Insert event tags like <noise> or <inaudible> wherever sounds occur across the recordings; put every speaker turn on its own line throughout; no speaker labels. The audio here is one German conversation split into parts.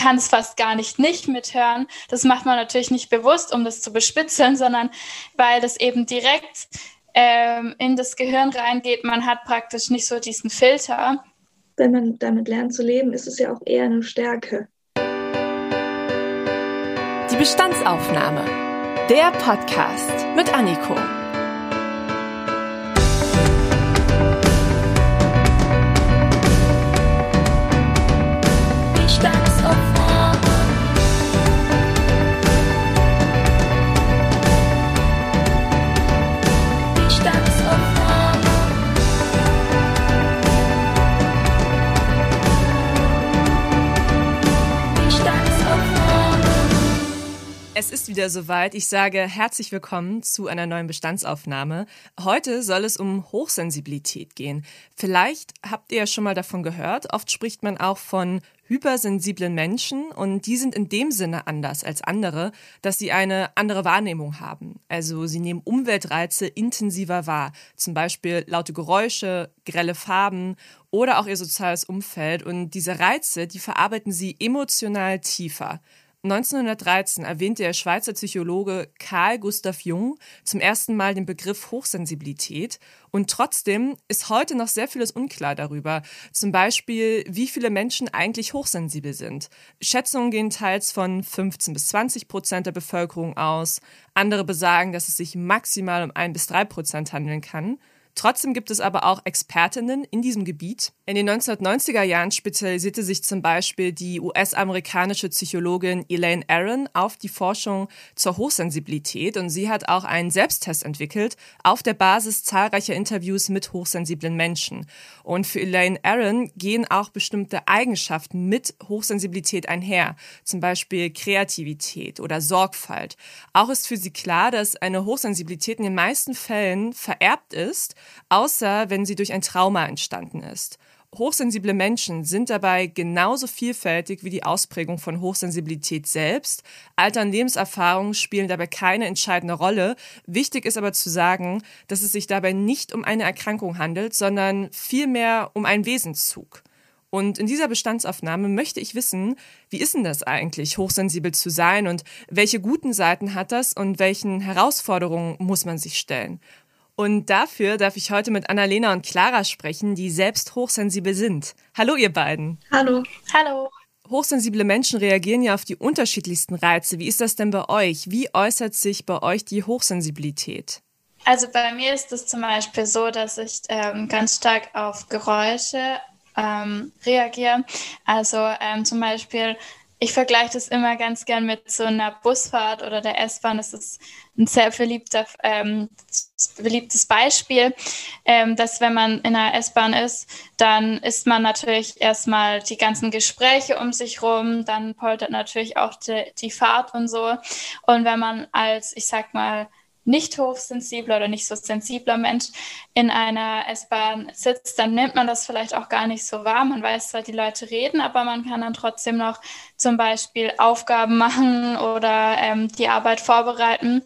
kann es fast gar nicht nicht mithören. Das macht man natürlich nicht bewusst, um das zu bespitzeln, sondern weil das eben direkt ähm, in das Gehirn reingeht. Man hat praktisch nicht so diesen Filter.
Wenn man damit lernt zu leben, ist es ja auch eher eine Stärke.
Die Bestandsaufnahme. Der Podcast mit Anniko. Es ist wieder soweit. Ich sage herzlich willkommen zu einer neuen Bestandsaufnahme. Heute soll es um Hochsensibilität gehen. Vielleicht habt ihr ja schon mal davon gehört. Oft spricht man auch von hypersensiblen Menschen und die sind in dem Sinne anders als andere, dass sie eine andere Wahrnehmung haben. Also sie nehmen Umweltreize intensiver wahr, zum Beispiel laute Geräusche, grelle Farben oder auch ihr soziales Umfeld und diese Reize, die verarbeiten sie emotional tiefer. 1913 erwähnte der Schweizer Psychologe Carl Gustav Jung zum ersten Mal den Begriff Hochsensibilität und trotzdem ist heute noch sehr vieles unklar darüber. Zum Beispiel, wie viele Menschen eigentlich hochsensibel sind. Schätzungen gehen teils von 15 bis 20 Prozent der Bevölkerung aus. Andere besagen, dass es sich maximal um ein bis drei Prozent handeln kann. Trotzdem gibt es aber auch Expertinnen in diesem Gebiet. In den 1990er Jahren spezialisierte sich zum Beispiel die US-amerikanische Psychologin Elaine Aaron auf die Forschung zur Hochsensibilität und sie hat auch einen Selbsttest entwickelt auf der Basis zahlreicher Interviews mit hochsensiblen Menschen. Und für Elaine Aaron gehen auch bestimmte Eigenschaften mit Hochsensibilität einher, zum Beispiel Kreativität oder Sorgfalt. Auch ist für sie klar, dass eine Hochsensibilität in den meisten Fällen vererbt ist außer wenn sie durch ein Trauma entstanden ist. Hochsensible Menschen sind dabei genauso vielfältig wie die Ausprägung von Hochsensibilität selbst. Alter und Lebenserfahrung spielen dabei keine entscheidende Rolle. Wichtig ist aber zu sagen, dass es sich dabei nicht um eine Erkrankung handelt, sondern vielmehr um einen Wesenszug. Und in dieser Bestandsaufnahme möchte ich wissen, wie ist denn das eigentlich, hochsensibel zu sein und welche guten Seiten hat das und welchen Herausforderungen muss man sich stellen? Und dafür darf ich heute mit Annalena und Clara sprechen, die selbst hochsensibel sind. Hallo, ihr beiden.
Hallo.
Hallo.
Hochsensible Menschen reagieren ja auf die unterschiedlichsten Reize. Wie ist das denn bei euch? Wie äußert sich bei euch die Hochsensibilität?
Also bei mir ist es zum Beispiel so, dass ich ähm, ganz stark auf Geräusche ähm, reagiere. Also ähm, zum Beispiel ich vergleiche das immer ganz gern mit so einer Busfahrt oder der S-Bahn. Das ist ein sehr beliebter, ähm, beliebtes Beispiel, ähm, dass wenn man in einer S-Bahn ist, dann ist man natürlich erstmal die ganzen Gespräche um sich rum, dann poltert natürlich auch die, die Fahrt und so. Und wenn man als, ich sag mal, nicht hochsensibler oder nicht so sensibler Mensch in einer S-Bahn sitzt, dann nimmt man das vielleicht auch gar nicht so wahr. Man weiß zwar, die Leute reden, aber man kann dann trotzdem noch zum Beispiel Aufgaben <laughs> machen oder ähm, die Arbeit vorbereiten.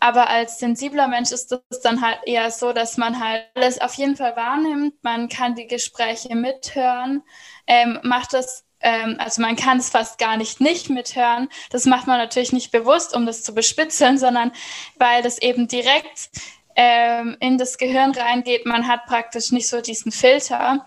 Aber als sensibler Mensch ist es dann halt eher so, dass man halt alles auf jeden Fall wahrnimmt. Man kann die Gespräche mithören, ähm, macht das ähm, also man kann es fast gar nicht nicht mithören. Das macht man natürlich nicht bewusst, um das zu bespitzeln, sondern weil das eben direkt ähm, in das Gehirn reingeht. Man hat praktisch nicht so diesen Filter.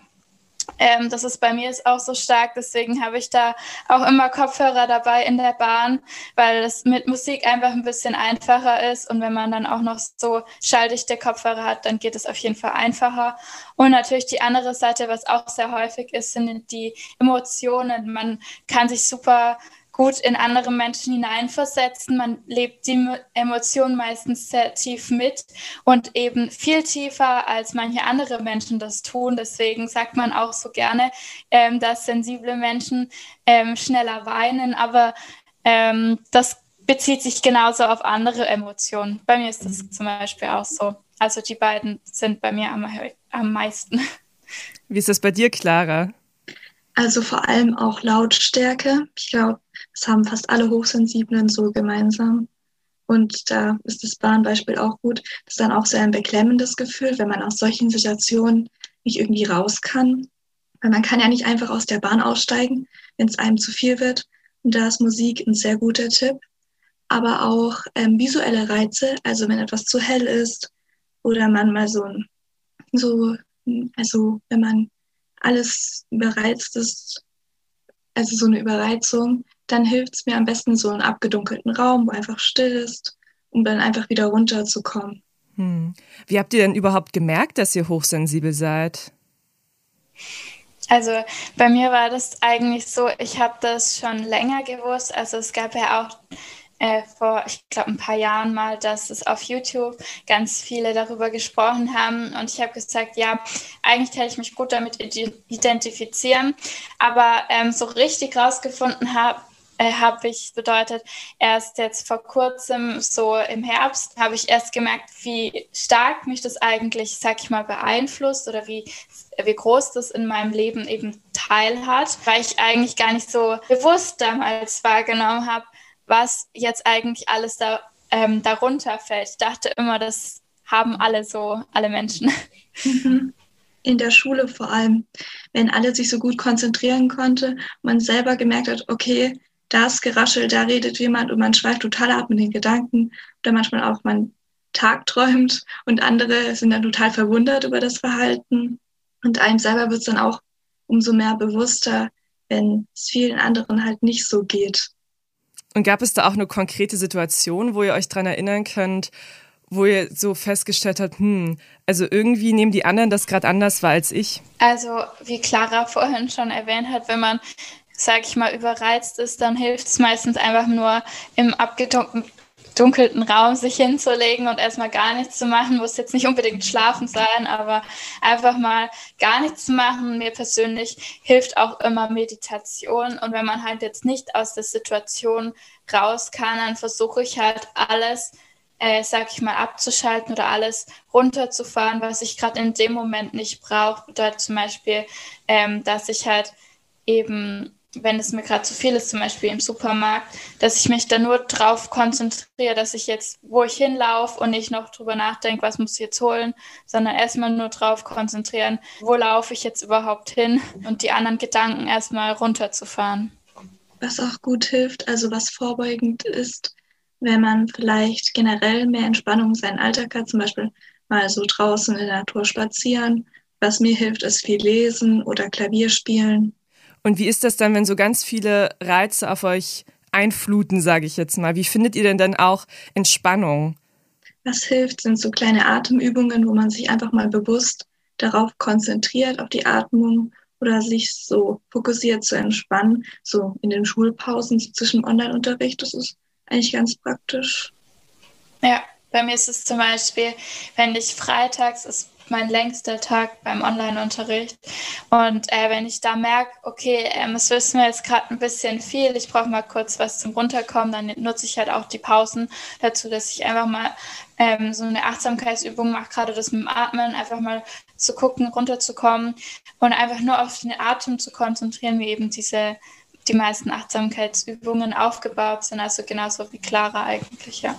Ähm, das ist bei mir ist auch so stark, deswegen habe ich da auch immer Kopfhörer dabei in der Bahn, weil es mit Musik einfach ein bisschen einfacher ist und wenn man dann auch noch so schalldichte Kopfhörer hat, dann geht es auf jeden Fall einfacher. Und natürlich die andere Seite, was auch sehr häufig ist, sind die Emotionen. Man kann sich super gut in andere Menschen hineinversetzen. Man lebt die Emotionen meistens sehr tief mit und eben viel tiefer, als manche andere Menschen das tun. Deswegen sagt man auch so gerne, ähm, dass sensible Menschen ähm, schneller weinen, aber ähm, das bezieht sich genauso auf andere Emotionen. Bei mir ist das zum Beispiel auch so. Also die beiden sind bei mir am, am meisten.
Wie ist das bei dir, Clara?
Also vor allem auch Lautstärke. Ich glaube, das haben fast alle Hochsensiblen so gemeinsam. Und da ist das Bahnbeispiel auch gut. Das ist dann auch sehr ein beklemmendes Gefühl, wenn man aus solchen Situationen nicht irgendwie raus kann. Weil man kann ja nicht einfach aus der Bahn aussteigen, wenn es einem zu viel wird. Und da ist Musik ein sehr guter Tipp. Aber auch ähm, visuelle Reize, also wenn etwas zu hell ist oder man mal so, so also wenn man alles überreizt ist, also so eine Überreizung, dann hilft es mir am besten so einen abgedunkelten Raum, wo einfach still ist, um dann einfach wieder runterzukommen.
Hm. Wie habt ihr denn überhaupt gemerkt, dass ihr hochsensibel seid?
Also bei mir war das eigentlich so, ich habe das schon länger gewusst. Also es gab ja auch äh, vor, ich glaube, ein paar Jahren mal, dass es auf YouTube ganz viele darüber gesprochen haben. Und ich habe gesagt, ja, eigentlich hätte ich mich gut damit identifizieren. Aber ähm, so richtig rausgefunden habe, äh, habe ich bedeutet, erst jetzt vor kurzem, so im Herbst, habe ich erst gemerkt, wie stark mich das eigentlich, sag ich mal, beeinflusst oder wie, wie groß das in meinem Leben eben teil hat, weil ich eigentlich gar nicht so bewusst damals wahrgenommen habe, was jetzt eigentlich alles da, ähm, darunter fällt. Ich dachte immer, das haben alle so, alle Menschen. <laughs>
In der Schule vor allem, wenn alle sich so gut konzentrieren konnte, man selber gemerkt hat, okay, da ist geraschelt, da redet jemand und man schweift total ab mit den Gedanken oder manchmal auch man tagträumt und andere sind dann total verwundert über das Verhalten und einem selber wird es dann auch umso mehr bewusster, wenn es vielen anderen halt nicht so geht.
Und gab es da auch eine konkrete Situation, wo ihr euch dran erinnern könnt, wo ihr so festgestellt habt, hm, also irgendwie nehmen die anderen das gerade anders wahr als ich?
Also, wie Clara vorhin schon erwähnt hat, wenn man sag ich mal, überreizt ist, dann hilft es meistens einfach nur im abgedunkelten Raum sich hinzulegen und erstmal gar nichts zu machen. Muss jetzt nicht unbedingt schlafen sein, aber einfach mal gar nichts zu machen. Mir persönlich hilft auch immer Meditation. Und wenn man halt jetzt nicht aus der Situation raus kann, dann versuche ich halt alles, äh, sag ich mal, abzuschalten oder alles runterzufahren, was ich gerade in dem Moment nicht brauche. Bedeutet zum Beispiel, ähm, dass ich halt eben wenn es mir gerade zu viel ist, zum Beispiel im Supermarkt, dass ich mich da nur drauf konzentriere, dass ich jetzt, wo ich hinlaufe und nicht noch drüber nachdenke, was muss ich jetzt holen, sondern erstmal nur drauf konzentrieren, wo laufe ich jetzt überhaupt hin und die anderen Gedanken erstmal runterzufahren.
Was auch gut hilft, also was vorbeugend ist, wenn man vielleicht generell mehr Entspannung in seinen Alltag hat, zum Beispiel mal so draußen in der Natur spazieren. Was mir hilft, ist viel lesen oder Klavier spielen
und wie ist das dann, wenn so ganz viele Reize auf euch einfluten, sage ich jetzt mal? Wie findet ihr denn dann auch Entspannung?
Was hilft, sind so kleine Atemübungen, wo man sich einfach mal bewusst darauf konzentriert, auf die Atmung oder sich so fokussiert zu entspannen, so in den Schulpausen zwischen Online-Unterricht. Das ist eigentlich ganz praktisch.
Ja, bei mir ist es zum Beispiel, wenn ich freitags, ist mein längster Tag beim Online-Unterricht. Und äh, wenn ich da merke, okay, ähm, es ist mir jetzt gerade ein bisschen viel, ich brauche mal kurz was zum Runterkommen, dann nutze ich halt auch die Pausen dazu, dass ich einfach mal ähm, so eine Achtsamkeitsübung mache, gerade das mit dem Atmen, einfach mal zu gucken, runterzukommen und einfach nur auf den Atem zu konzentrieren, wie eben diese die meisten Achtsamkeitsübungen aufgebaut sind, also genauso wie Clara eigentlich, ja.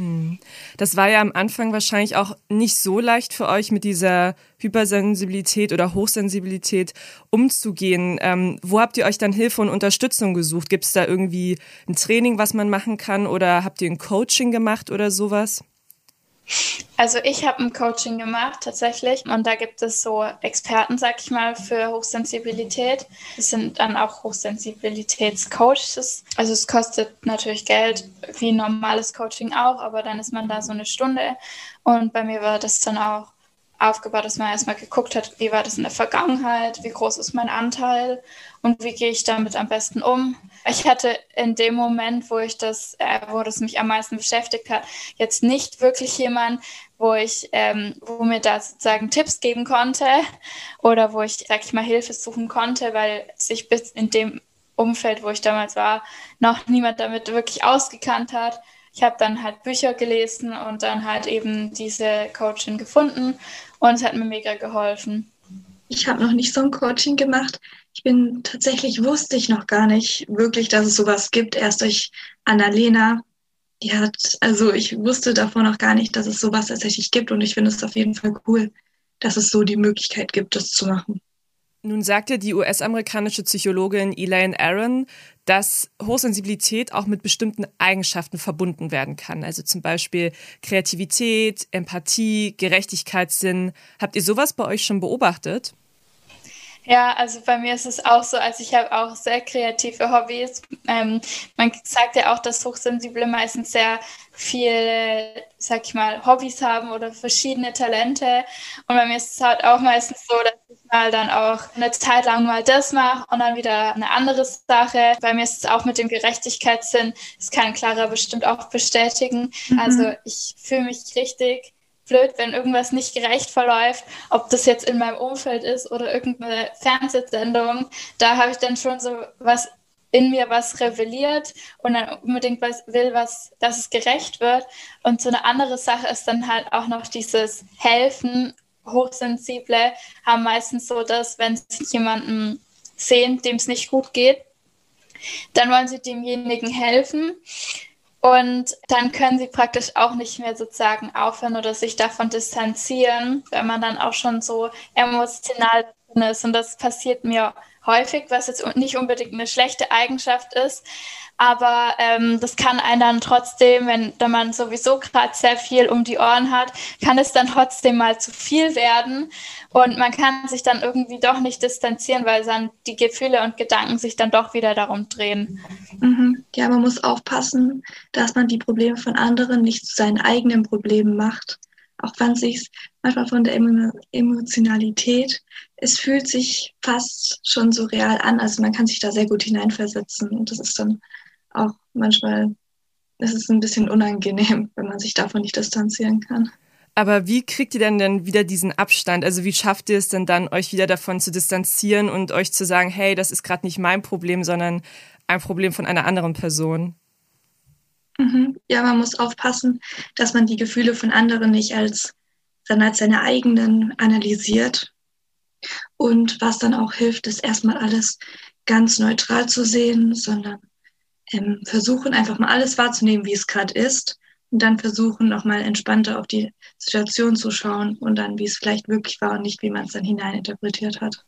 Hm. Das war ja am Anfang wahrscheinlich auch nicht so leicht für euch, mit dieser Hypersensibilität oder Hochsensibilität umzugehen. Ähm, wo habt ihr euch dann Hilfe und Unterstützung gesucht? Gibt es da irgendwie ein Training, was man machen kann oder habt ihr ein Coaching gemacht oder sowas?
Also ich habe ein Coaching gemacht tatsächlich und da gibt es so Experten, sag ich mal, für Hochsensibilität. Das sind dann auch Hochsensibilitätscoaches. Also es kostet natürlich Geld, wie normales Coaching auch, aber dann ist man da so eine Stunde und bei mir war das dann auch aufgebaut, dass man erstmal geguckt hat, wie war das in der Vergangenheit, wie groß ist mein Anteil und wie gehe ich damit am besten um. Ich hatte in dem Moment, wo ich das, äh, wo das mich am meisten beschäftigt hat, jetzt nicht wirklich jemand, wo ich, ähm, wo mir da sozusagen Tipps geben konnte oder wo ich, sag ich mal, Hilfe suchen konnte, weil sich bis in dem Umfeld, wo ich damals war, noch niemand damit wirklich ausgekannt hat ich habe dann halt Bücher gelesen und dann halt eben diese Coaching gefunden und es hat mir mega geholfen.
Ich habe noch nicht so ein Coaching gemacht. Ich bin tatsächlich, wusste ich noch gar nicht wirklich, dass es sowas gibt. Erst durch Annalena. Die hat, also ich wusste davon noch gar nicht, dass es sowas tatsächlich gibt und ich finde es auf jeden Fall cool, dass es so die Möglichkeit gibt, das zu machen.
Nun sagte die US-amerikanische Psychologin Elaine Aaron, dass Hochsensibilität auch mit bestimmten Eigenschaften verbunden werden kann. Also zum Beispiel Kreativität, Empathie, Gerechtigkeitssinn. Habt ihr sowas bei euch schon beobachtet?
Ja, also bei mir ist es auch so, also ich habe auch sehr kreative Hobbys. Ähm, man sagt ja auch, dass Hochsensible meistens sehr viele, sag ich mal, Hobbys haben oder verschiedene Talente. Und bei mir ist es halt auch meistens so, dass ich mal dann auch eine Zeit lang mal das mache und dann wieder eine andere Sache. Bei mir ist es auch mit dem Gerechtigkeitssinn, das kann Clara bestimmt auch bestätigen. Mhm. Also ich fühle mich richtig blöd, wenn irgendwas nicht gerecht verläuft, ob das jetzt in meinem Umfeld ist oder irgendeine Fernsehsendung. Da habe ich dann schon so was in mir was rebelliert und dann unbedingt was will, was, dass es gerecht wird. Und so eine andere Sache ist dann halt auch noch dieses Helfen. Hochsensible haben meistens so, dass wenn sie jemanden sehen, dem es nicht gut geht, dann wollen sie demjenigen helfen. Und dann können sie praktisch auch nicht mehr sozusagen aufhören oder sich davon distanzieren, wenn man dann auch schon so emotional drin ist. Und das passiert mir häufig, was jetzt nicht unbedingt eine schlechte Eigenschaft ist. Aber ähm, das kann einen dann trotzdem, wenn, wenn man sowieso gerade sehr viel um die Ohren hat, kann es dann trotzdem mal zu viel werden. Und man kann sich dann irgendwie doch nicht distanzieren, weil dann die Gefühle und Gedanken sich dann doch wieder darum drehen.
Mhm. Ja, man muss aufpassen, dass man die Probleme von anderen nicht zu seinen eigenen Problemen macht. Auch wenn es sich manchmal von der Emotionalität es fühlt sich fast schon so real an. Also man kann sich da sehr gut hineinversetzen. Und das ist dann auch manchmal, es ist ein bisschen unangenehm, wenn man sich davon nicht distanzieren kann.
Aber wie kriegt ihr denn dann wieder diesen Abstand? Also wie schafft ihr es denn dann, euch wieder davon zu distanzieren und euch zu sagen, hey, das ist gerade nicht mein Problem, sondern ein Problem von einer anderen Person?
Mhm. Ja, man muss aufpassen, dass man die Gefühle von anderen nicht als, dann als seine eigenen analysiert, und was dann auch hilft, ist erstmal alles ganz neutral zu sehen, sondern ähm, versuchen einfach mal alles wahrzunehmen, wie es gerade ist. Und dann versuchen nochmal entspannter auf die Situation zu schauen und dann, wie es vielleicht wirklich war und nicht, wie man es dann hineininterpretiert hat.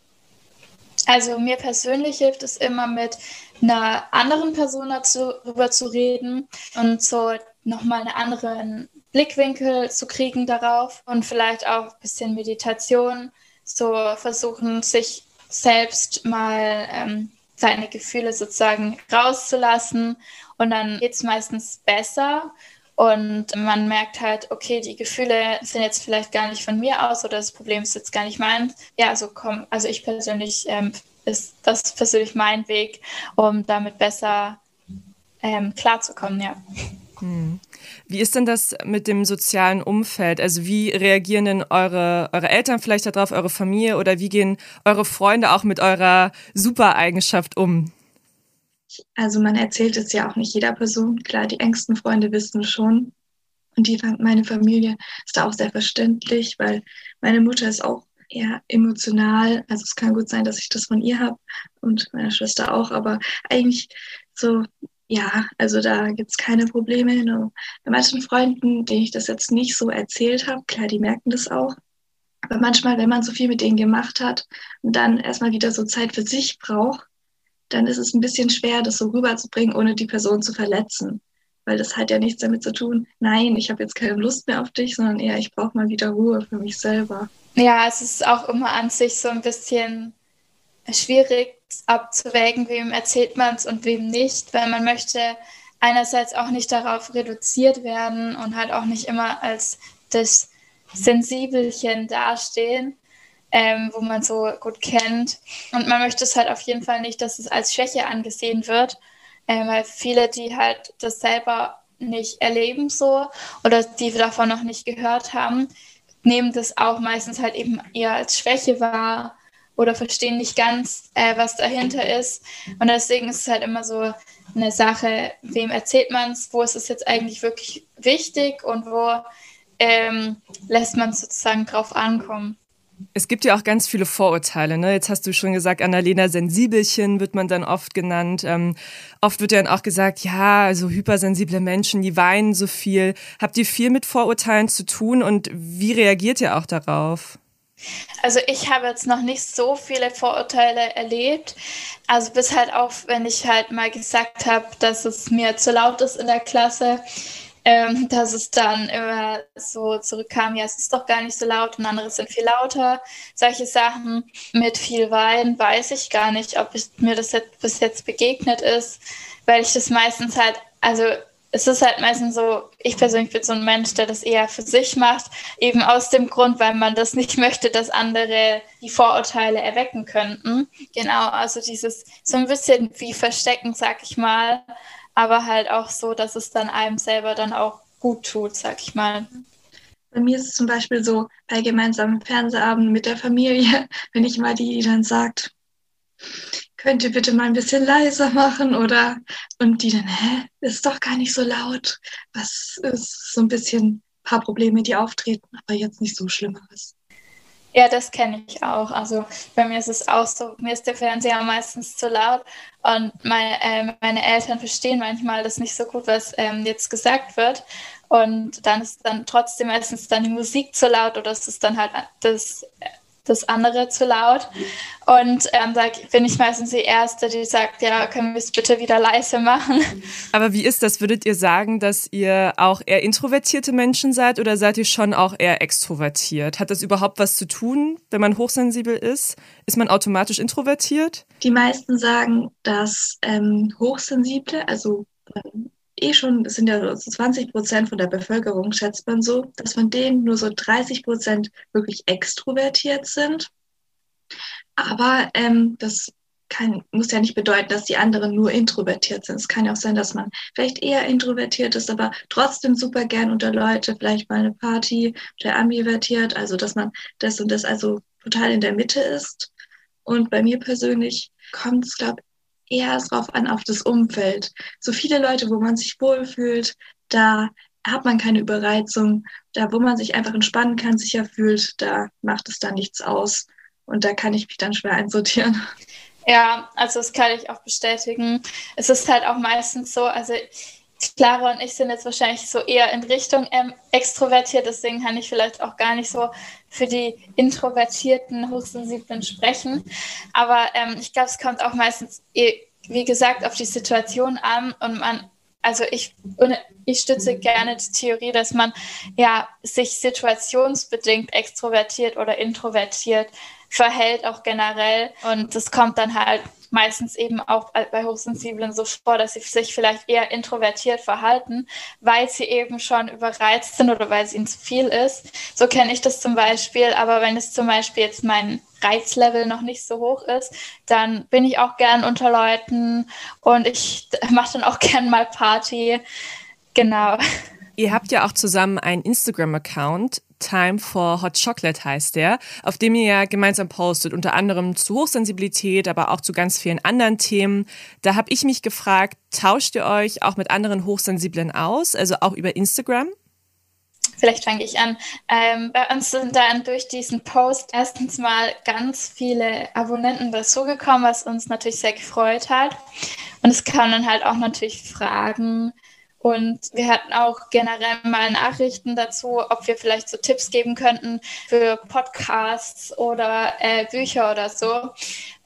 Also mir persönlich hilft es immer mit einer anderen Person darüber zu reden und so nochmal einen anderen Blickwinkel zu kriegen darauf und vielleicht auch ein bisschen Meditation so versuchen, sich selbst mal ähm, seine Gefühle sozusagen rauszulassen. Und dann geht es meistens besser und man merkt halt, okay, die Gefühle sind jetzt vielleicht gar nicht von mir aus oder das Problem ist jetzt gar nicht meins. Ja, also komm, also ich persönlich ähm, ist das persönlich mein Weg, um damit besser ähm, klarzukommen, ja.
Hm. Wie ist denn das mit dem sozialen Umfeld? Also wie reagieren denn eure, eure Eltern vielleicht darauf, eure Familie oder wie gehen eure Freunde auch mit eurer Supereigenschaft um?
Also man erzählt es ja auch nicht jeder Person. Klar, die engsten Freunde wissen schon. Und die, meine Familie ist da auch sehr verständlich, weil meine Mutter ist auch eher emotional. Also es kann gut sein, dass ich das von ihr habe und meiner Schwester auch. Aber eigentlich so ja, also da gibt es keine Probleme. Nur bei manchen Freunden, denen ich das jetzt nicht so erzählt habe, klar, die merken das auch. Aber manchmal, wenn man so viel mit denen gemacht hat und dann erstmal wieder so Zeit für sich braucht, dann ist es ein bisschen schwer, das so rüberzubringen, ohne die Person zu verletzen. Weil das hat ja nichts damit zu tun, nein, ich habe jetzt keine Lust mehr auf dich, sondern eher, ich brauche mal wieder Ruhe für mich selber.
Ja, es ist auch immer an sich so ein bisschen schwierig abzuwägen, wem erzählt man es und wem nicht, weil man möchte einerseits auch nicht darauf reduziert werden und halt auch nicht immer als das Sensibelchen dastehen, ähm, wo man so gut kennt. Und man möchte es halt auf jeden Fall nicht, dass es als Schwäche angesehen wird, äh, weil viele, die halt das selber nicht erleben so oder die davon noch nicht gehört haben, nehmen das auch meistens halt eben eher als Schwäche wahr oder verstehen nicht ganz, äh, was dahinter ist. Und deswegen ist es halt immer so eine Sache, wem erzählt man es, wo ist es jetzt eigentlich wirklich wichtig und wo ähm, lässt man es sozusagen drauf ankommen.
Es gibt ja auch ganz viele Vorurteile. Ne? Jetzt hast du schon gesagt, Annalena Sensibelchen wird man dann oft genannt. Ähm, oft wird dann auch gesagt, ja, also hypersensible Menschen, die weinen so viel. Habt ihr viel mit Vorurteilen zu tun und wie reagiert ihr auch darauf?
Also ich habe jetzt noch nicht so viele Vorurteile erlebt. Also bis halt auch, wenn ich halt mal gesagt habe, dass es mir zu laut ist in der Klasse, ähm, <laughs> dass es dann immer so zurückkam, ja, es ist doch gar nicht so laut und andere sind viel lauter. Solche Sachen mit viel Wein weiß ich gar nicht, ob ich, mir das jetzt bis jetzt begegnet ist, weil ich das meistens halt, also es ist halt meistens so, ich persönlich bin so ein Mensch, der das eher für sich macht, eben aus dem Grund, weil man das nicht <laughs> möchte, dass andere die Vorurteile erwecken könnten. Genau, also dieses so ein bisschen wie Verstecken, sag ich mal, aber halt auch so, dass es dann einem selber dann auch gut tut, sag ich mal.
Bei mir ist es zum Beispiel so, bei gemeinsamen Fernsehabenden mit der Familie, <laughs> wenn ich mal die dann sagt, könnt ihr bitte mal ein bisschen leiser machen oder und die dann, hä, ist doch gar nicht so laut. Was ist so ein bisschen ein paar Probleme, die auftreten, aber jetzt nicht so Schlimmeres.
Ja, das kenne ich auch. Also bei mir ist es auch so, mir ist der Fernseher meistens zu laut und meine, äh, meine Eltern verstehen manchmal das nicht so gut, was ähm, jetzt gesagt wird. Und dann ist dann trotzdem meistens dann die Musik zu laut oder es ist dann halt das das andere zu laut. Und ähm, da bin ich meistens die Erste, die sagt, ja, können wir es bitte wieder leise machen.
Aber wie ist das? Würdet ihr sagen, dass ihr auch eher introvertierte Menschen seid oder seid ihr schon auch eher extrovertiert? Hat das überhaupt was zu tun, wenn man hochsensibel ist? Ist man automatisch introvertiert?
Die meisten sagen, dass ähm, Hochsensible, also ähm, eh schon, es sind ja so 20 Prozent von der Bevölkerung, schätzt man so, dass von denen nur so 30 Prozent wirklich extrovertiert sind. Aber ähm, das kann, muss ja nicht bedeuten, dass die anderen nur introvertiert sind. Es kann ja auch sein, dass man vielleicht eher introvertiert ist, aber trotzdem super gern unter Leute, vielleicht mal eine Party oder ambivertiert, also dass man das und das also total in der Mitte ist. Und bei mir persönlich kommt es, glaube eher drauf an, auf das Umfeld. So viele Leute, wo man sich wohlfühlt, da hat man keine Überreizung. Da, wo man sich einfach entspannen kann, sicher fühlt, da macht es dann nichts aus. Und da kann ich mich dann schwer einsortieren.
Ja, also das kann ich auch bestätigen. Es ist halt auch meistens so, also Clara und ich sind jetzt wahrscheinlich so eher in Richtung ähm, extrovertiert, deswegen kann ich vielleicht auch gar nicht so für die introvertierten, hochsensiblen sprechen. Aber ähm, ich glaube, es kommt auch meistens, eh, wie gesagt, auf die Situation an und man, also ich, ich stütze gerne die Theorie, dass man ja sich situationsbedingt extrovertiert oder introvertiert verhält, auch generell. Und das kommt dann halt meistens eben auch bei Hochsensiblen so vor, dass sie sich vielleicht eher introvertiert verhalten, weil sie eben schon überreizt sind oder weil es ihnen zu viel ist. So kenne ich das zum Beispiel. Aber wenn es zum Beispiel jetzt mein Reizlevel noch nicht so hoch ist, dann bin ich auch gern unter Leuten und ich mache dann auch <laughs> gern mal Party. Genau.
Ihr habt ja auch zusammen einen Instagram-Account. Time for Hot Chocolate heißt der, auf dem ihr ja gemeinsam postet, unter anderem zu Hochsensibilität, aber auch zu ganz vielen anderen Themen. Da habe ich mich gefragt, tauscht ihr euch auch mit anderen Hochsensiblen aus, also auch über Instagram?
Vielleicht fange ich an. Ähm, bei uns sind dann durch diesen Post erstens mal ganz viele Abonnenten dazugekommen, was uns natürlich sehr gefreut hat. Und es kamen dann halt auch natürlich Fragen und wir hatten auch generell mal Nachrichten dazu, ob wir vielleicht so Tipps geben könnten für Podcasts oder äh, Bücher oder so.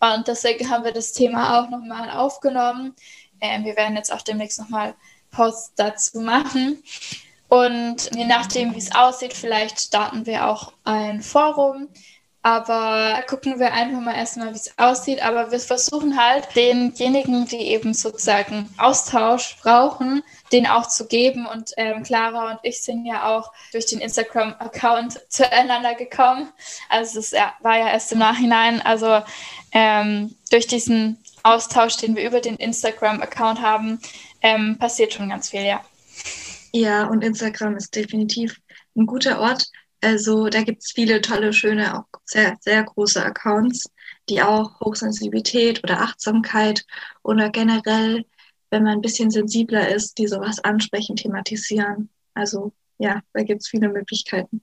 Und deswegen haben wir das Thema auch nochmal aufgenommen. Ähm, wir werden jetzt auch demnächst nochmal Posts dazu machen. Und je nachdem, wie es aussieht, vielleicht starten wir auch ein Forum aber gucken wir einfach mal erstmal, wie es aussieht. Aber wir versuchen halt denjenigen, die eben sozusagen Austausch brauchen, den auch zu geben. Und ähm, Clara und ich sind ja auch durch den Instagram-Account zueinander gekommen. Also es war ja erst im Nachhinein. Also ähm, durch diesen Austausch, den wir über den Instagram-Account haben, ähm, passiert schon ganz viel, ja.
Ja, und Instagram ist definitiv ein guter Ort, also da gibt es viele tolle, schöne, auch sehr, sehr große Accounts, die auch Hochsensibilität oder Achtsamkeit oder generell, wenn man ein bisschen sensibler ist, die sowas ansprechen, thematisieren. Also ja, da gibt es viele Möglichkeiten.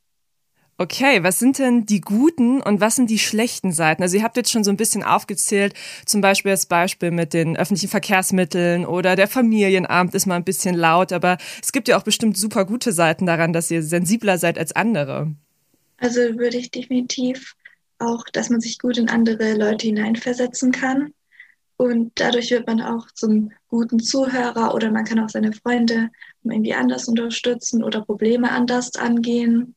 Okay, was sind denn die guten und was sind die schlechten Seiten? Also ihr habt jetzt schon so ein bisschen aufgezählt, zum Beispiel das Beispiel mit den öffentlichen Verkehrsmitteln oder der Familienabend ist mal ein bisschen laut, aber es gibt ja auch bestimmt super gute Seiten daran, dass ihr sensibler seid als andere.
Also würde ich definitiv auch, dass man sich gut in andere Leute hineinversetzen kann. Und dadurch wird man auch zum guten Zuhörer oder man kann auch seine Freunde irgendwie anders unterstützen oder Probleme anders angehen.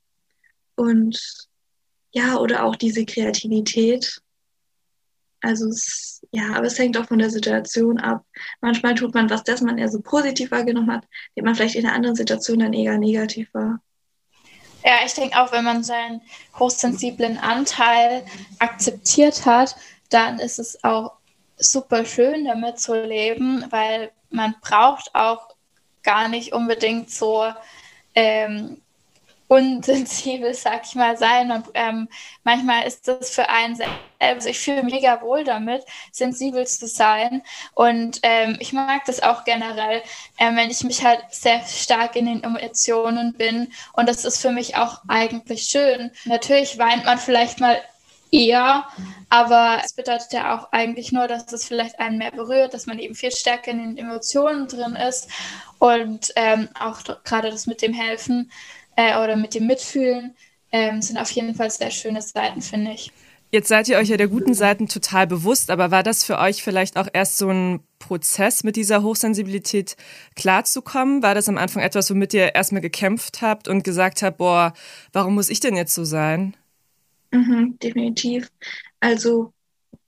Und ja, oder auch diese Kreativität. Also es, ja, aber es hängt auch von der Situation ab. Manchmal tut man was, das man eher so positiv wahrgenommen hat, den man vielleicht in einer anderen Situation dann eher negativ war.
Ja, ich denke auch, wenn man seinen hochsensiblen Anteil akzeptiert hat, dann ist es auch super schön, damit zu leben, weil man braucht auch gar nicht unbedingt so ähm, unsensibel, <laughs> sag ich mal, sein. Und ähm, manchmal ist das für einen selbst, also ich fühle mich mega wohl damit, sensibel zu sein. Und ähm, ich mag das auch generell, ähm, wenn ich mich halt sehr stark in den Emotionen bin. Und das ist für mich auch eigentlich schön. Natürlich weint man vielleicht mal eher, aber es bedeutet ja auch eigentlich nur, dass es vielleicht einen mehr berührt, dass man eben viel stärker in den Emotionen drin ist und ähm, auch gerade das mit dem Helfen äh, oder mit dem Mitfühlen ähm, sind auf jeden Fall sehr schöne Seiten, finde ich.
Jetzt seid ihr euch ja der guten Seiten total bewusst, aber war das für euch vielleicht auch erst so ein Prozess, mit dieser Hochsensibilität klarzukommen? War das am Anfang etwas, womit ihr erstmal gekämpft habt und gesagt habt, boah, warum muss ich denn jetzt so sein?
Mhm, definitiv. Also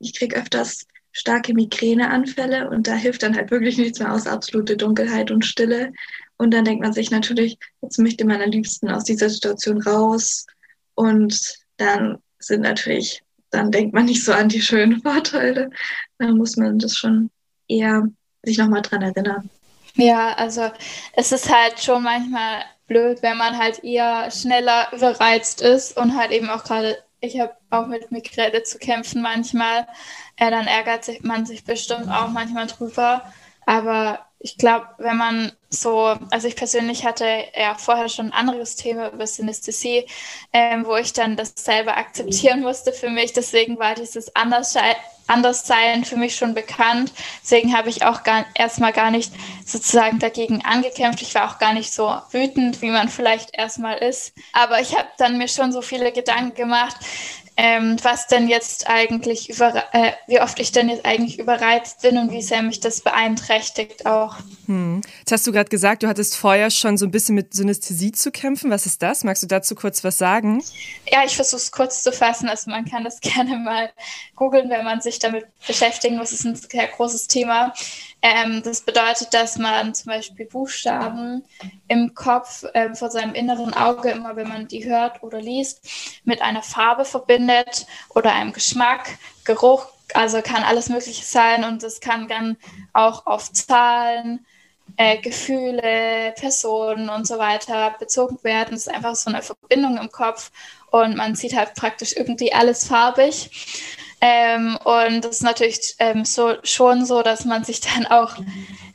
ich kriege öfters starke Migräneanfälle und da hilft dann halt wirklich nichts mehr aus absolute Dunkelheit und Stille. Und dann denkt man sich natürlich, jetzt möchte man am liebsten aus dieser Situation raus. Und dann sind natürlich, dann denkt man nicht so an die schönen <laughs> Vorteile. Da muss man das schon eher sich nochmal dran erinnern.
Ja, also es ist halt schon manchmal blöd, wenn man halt eher schneller überreizt ist und halt eben auch gerade, ich habe auch mit Migräne zu kämpfen manchmal, äh, dann ärgert man sich bestimmt auch manchmal drüber. Aber ich glaube, wenn man so, also ich persönlich hatte ja vorher schon ein anderes Thema über Synästhesie, ähm, wo ich dann das selber akzeptieren musste für mich. Deswegen war dieses Anderssein für mich schon bekannt. Deswegen habe ich auch erstmal gar nicht sozusagen dagegen angekämpft. Ich war auch gar nicht so wütend, wie man vielleicht erstmal ist. Aber ich habe dann mir schon so viele Gedanken gemacht, ähm, was denn jetzt eigentlich über, äh, wie oft ich denn jetzt eigentlich überreizt bin und wie sehr mich das beeinträchtigt auch.
Hm. Jetzt hast du gerade gesagt, du hattest vorher schon so ein bisschen mit Synästhesie zu kämpfen. Was ist das? Magst du dazu kurz was sagen?
Ja, ich versuche es kurz zu fassen. Also man kann das <laughs> gerne mal googeln, wenn man sich damit beschäftigen muss. Es ist ein sehr großes Thema. Ähm, das bedeutet, dass man zum Beispiel Buchstaben im Kopf ähm, vor seinem inneren Auge, immer wenn man die hört oder liest, mit einer Farbe verbindet oder einem Geschmack, Geruch, also kann alles Mögliche sein und das kann dann auch auf Zahlen, äh, Gefühle, Personen und so weiter bezogen werden. Es ist einfach so eine Verbindung im Kopf und man sieht halt praktisch irgendwie alles farbig. Ähm, und das ist natürlich ähm, so, schon so, dass man sich <laughs> dann auch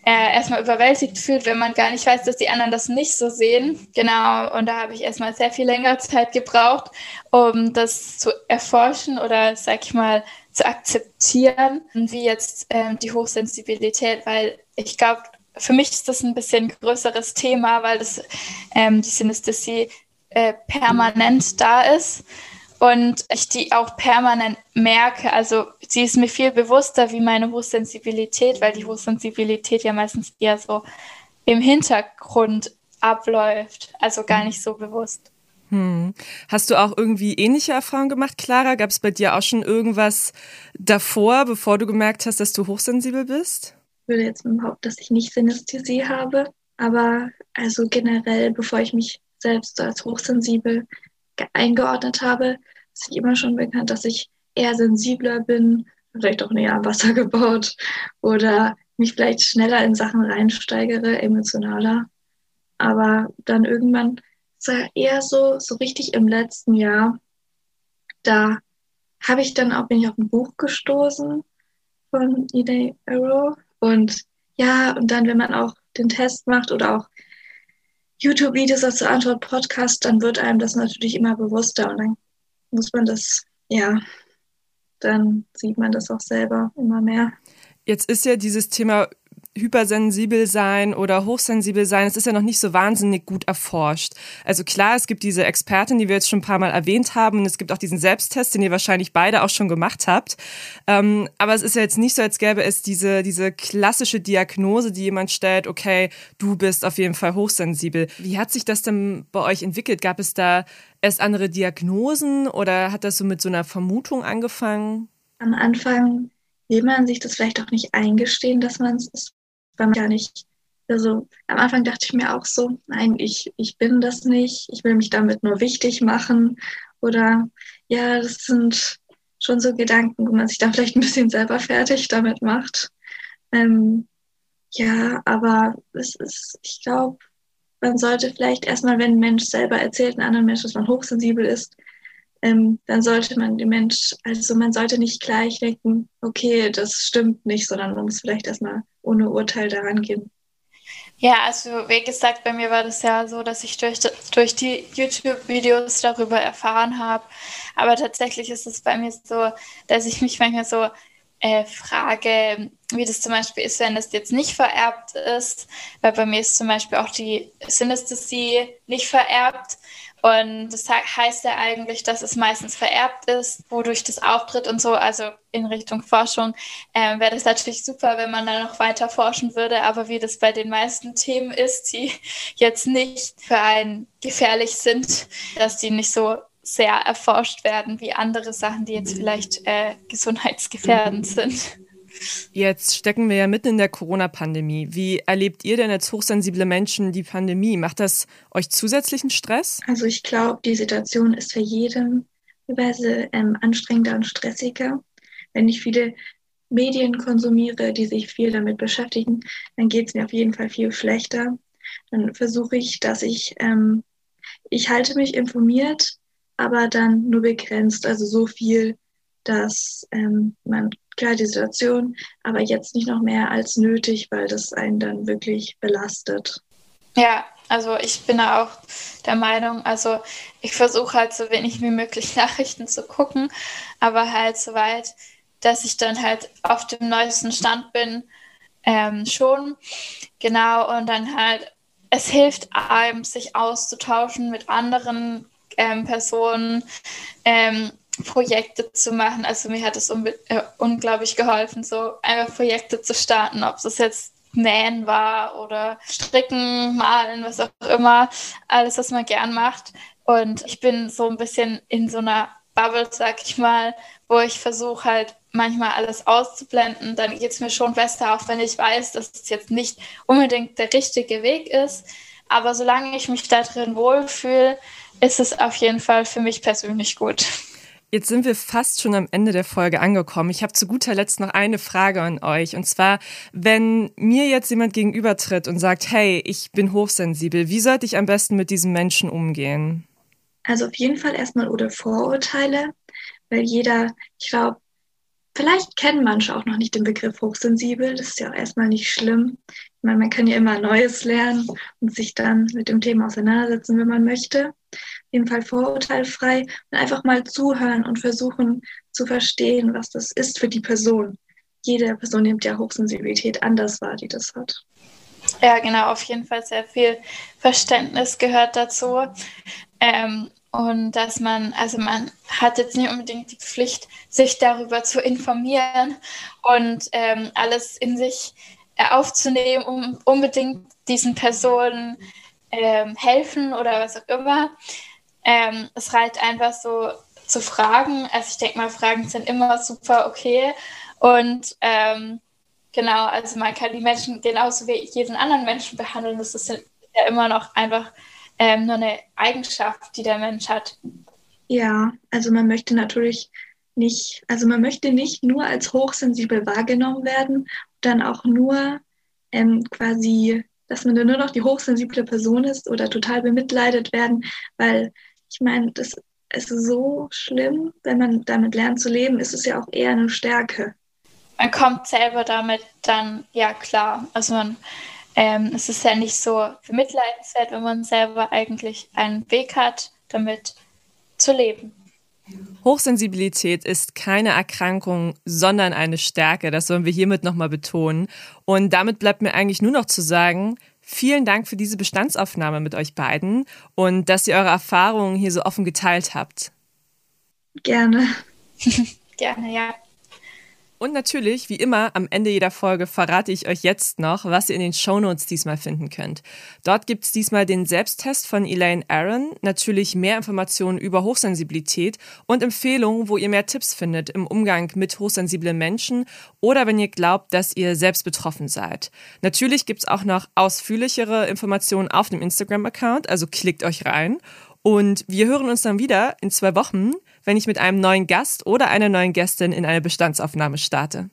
äh, erstmal überwältigt fühlt, wenn man gar nicht weiß, dass die anderen das nicht so sehen. Genau, und da habe ich erstmal sehr viel länger Zeit gebraucht, um das zu erforschen oder, sag ich mal, zu akzeptieren, wie jetzt ähm, die Hochsensibilität, weil ich glaube, für mich ist das ein bisschen größeres Thema, weil das, ähm, die Synästhesie äh, permanent da ist und ich die auch permanent merke. Also sie ist mir viel bewusster wie meine Hochsensibilität, weil die Hochsensibilität ja meistens eher so im Hintergrund abläuft, also gar nicht so bewusst.
Hm. Hast du auch irgendwie ähnliche Erfahrungen gemacht, Clara? Gab es bei dir auch schon irgendwas davor, bevor du gemerkt hast, dass du hochsensibel bist?
Ich würde jetzt behaupten, dass ich nicht Synästhesie habe, aber also generell, bevor ich mich selbst als hochsensibel eingeordnet habe, ist ich immer schon bekannt, dass ich eher sensibler bin, vielleicht auch näher am Wasser gebaut oder mich vielleicht schneller in Sachen reinsteigere, emotionaler. Aber dann irgendwann eher so, so richtig im letzten Jahr, da habe ich dann auch, bin ich auf ein Buch gestoßen von Ide Arrow. Und ja, und dann, wenn man auch den Test macht oder auch YouTube-Videos als Antwort-Podcast, dann wird einem das natürlich immer bewusster und dann muss man das, ja, dann sieht man das auch selber immer mehr.
Jetzt ist ja dieses Thema hypersensibel sein oder hochsensibel sein, es ist ja noch nicht so wahnsinnig gut erforscht. Also klar, es gibt diese Expertin, die wir jetzt schon ein paar Mal erwähnt haben, und es gibt auch diesen Selbsttest, den ihr wahrscheinlich beide auch schon gemacht habt. Ähm, aber es ist ja jetzt nicht so, als gäbe es diese, diese klassische Diagnose, die jemand stellt, okay, du bist auf jeden Fall hochsensibel. Wie hat sich das denn bei euch entwickelt? Gab es da erst andere Diagnosen oder hat das so mit so einer Vermutung angefangen?
Am Anfang will man sich das vielleicht auch nicht eingestehen, dass man es ist, weil man gar nicht. Also am Anfang dachte ich mir auch so, nein, ich, ich bin das nicht, ich will mich damit nur wichtig machen. Oder ja, das sind schon so Gedanken, wo man sich dann vielleicht ein bisschen selber fertig damit macht. Ähm, ja, aber es ist, ich glaube, man sollte vielleicht erstmal, wenn ein Mensch selber erzählt, einem anderen Mensch, dass man hochsensibel ist, ähm, dann sollte man dem Mensch, also man sollte nicht gleich denken, okay, das stimmt nicht, sondern man muss vielleicht erstmal ohne Urteil daran gehen.
Ja, also wie gesagt, bei mir war das ja so, dass ich durch, durch die YouTube-Videos darüber erfahren habe. Aber tatsächlich ist es bei mir so, dass ich mich manchmal so äh, frage, wie das zum Beispiel ist, wenn das jetzt nicht vererbt ist. Weil bei mir ist zum Beispiel auch die Synesthesie nicht vererbt. Und das heißt ja eigentlich, dass es meistens vererbt ist, wodurch das auftritt und so. Also in Richtung Forschung äh, wäre das natürlich super, wenn man da noch weiter forschen würde. Aber wie das bei den meisten Themen ist, die <laughs> jetzt nicht für einen gefährlich sind, dass die nicht so sehr erforscht werden wie andere Sachen, die jetzt vielleicht äh, gesundheitsgefährdend sind.
Jetzt stecken wir ja mitten in der Corona-Pandemie. Wie erlebt ihr denn als hochsensible Menschen die Pandemie? Macht das euch zusätzlichen Stress?
Also ich glaube, die Situation ist für jeden teilweise ähm, anstrengender und stressiger. Wenn ich viele Medien konsumiere, die sich viel damit beschäftigen, dann geht es mir auf jeden Fall viel schlechter. Dann versuche ich, dass ich, ähm, ich halte mich informiert, aber dann nur begrenzt, also so viel, dass ähm, man klar die Situation, aber jetzt nicht noch mehr als nötig, weil das einen dann wirklich belastet.
Ja, also ich bin da auch der Meinung, also ich versuche halt so wenig wie möglich <laughs> Nachrichten zu gucken, aber halt so weit, dass ich dann halt auf dem neuesten Stand bin, ähm, schon. Genau, und dann halt, es hilft einem, sich auszutauschen mit anderen ähm, Personen. Ähm, Projekte zu machen. Also mir hat es äh, unglaublich geholfen, so einfach Projekte zu starten, ob es jetzt Nähen war oder Stricken, Malen, was auch immer, alles, was man gern macht. Und ich bin so ein bisschen in so einer Bubble, sag ich mal, wo ich versuche halt manchmal alles auszublenden. Dann geht es mir schon besser, auch wenn ich weiß, dass es jetzt nicht unbedingt der richtige Weg ist. Aber solange ich mich da drin wohlfühle, ist es auf jeden Fall für mich persönlich gut.
Jetzt sind wir fast schon am Ende der Folge angekommen. Ich habe zu guter Letzt noch eine Frage an euch. Und zwar, wenn mir jetzt jemand gegenübertritt und sagt, hey, ich bin hochsensibel, wie sollte ich am besten mit diesem Menschen umgehen?
Also auf jeden Fall erstmal oder Vorurteile, weil jeder, ich glaube, vielleicht kennen manche auch noch nicht den Begriff hochsensibel. Das ist ja auch erstmal nicht schlimm. Ich meine, man kann ja immer Neues lernen und sich dann mit dem Thema auseinandersetzen, wenn man möchte jeden Fall vorurteilfrei und einfach mal zuhören und versuchen zu verstehen, was das ist für die Person. Jede Person nimmt ja Hochsensibilität anders wahr, die das hat.
Ja, genau, auf jeden Fall sehr viel Verständnis gehört dazu. Ähm, und dass man, also man hat jetzt nicht unbedingt die Pflicht, sich darüber zu informieren und ähm, alles in sich äh, aufzunehmen, um unbedingt diesen Personen ähm, helfen oder was auch immer. Ähm, es reicht einfach so zu fragen. Also ich denke mal, Fragen sind immer super okay. Und ähm, genau, also man kann die Menschen genauso wie jeden anderen Menschen behandeln. Das ist ja immer noch einfach ähm, nur eine Eigenschaft, die der Mensch hat.
Ja, also man möchte natürlich nicht, also man möchte nicht nur als hochsensibel wahrgenommen werden, dann auch nur ähm, quasi, dass man dann nur noch die hochsensible Person ist oder total bemitleidet werden, weil ich meine, das ist so schlimm, wenn man damit lernt zu leben, ist es ja auch eher eine Stärke.
Man kommt selber damit dann, ja klar. Also man, ähm, es ist ja nicht so bemitleidenswert, wenn man selber eigentlich einen Weg hat, damit zu leben.
Hochsensibilität ist keine Erkrankung, sondern eine Stärke. Das sollen wir hiermit nochmal betonen. Und damit bleibt mir eigentlich nur noch zu sagen, vielen Dank für diese Bestandsaufnahme mit euch beiden und dass ihr eure Erfahrungen hier so offen geteilt habt.
Gerne. <laughs>
Gerne, ja.
Und natürlich, wie immer, am Ende jeder Folge verrate ich euch jetzt noch, was ihr in den Shownotes diesmal finden könnt. Dort gibt es diesmal den Selbsttest von Elaine Aaron, natürlich mehr Informationen über Hochsensibilität und Empfehlungen, wo ihr mehr Tipps findet im Umgang mit hochsensiblen Menschen oder wenn ihr glaubt, dass ihr selbst betroffen seid. Natürlich gibt es auch noch ausführlichere Informationen auf dem Instagram-Account, also klickt euch rein. Und wir hören uns dann wieder in zwei Wochen wenn ich mit einem neuen Gast oder einer neuen Gästin in eine Bestandsaufnahme starte.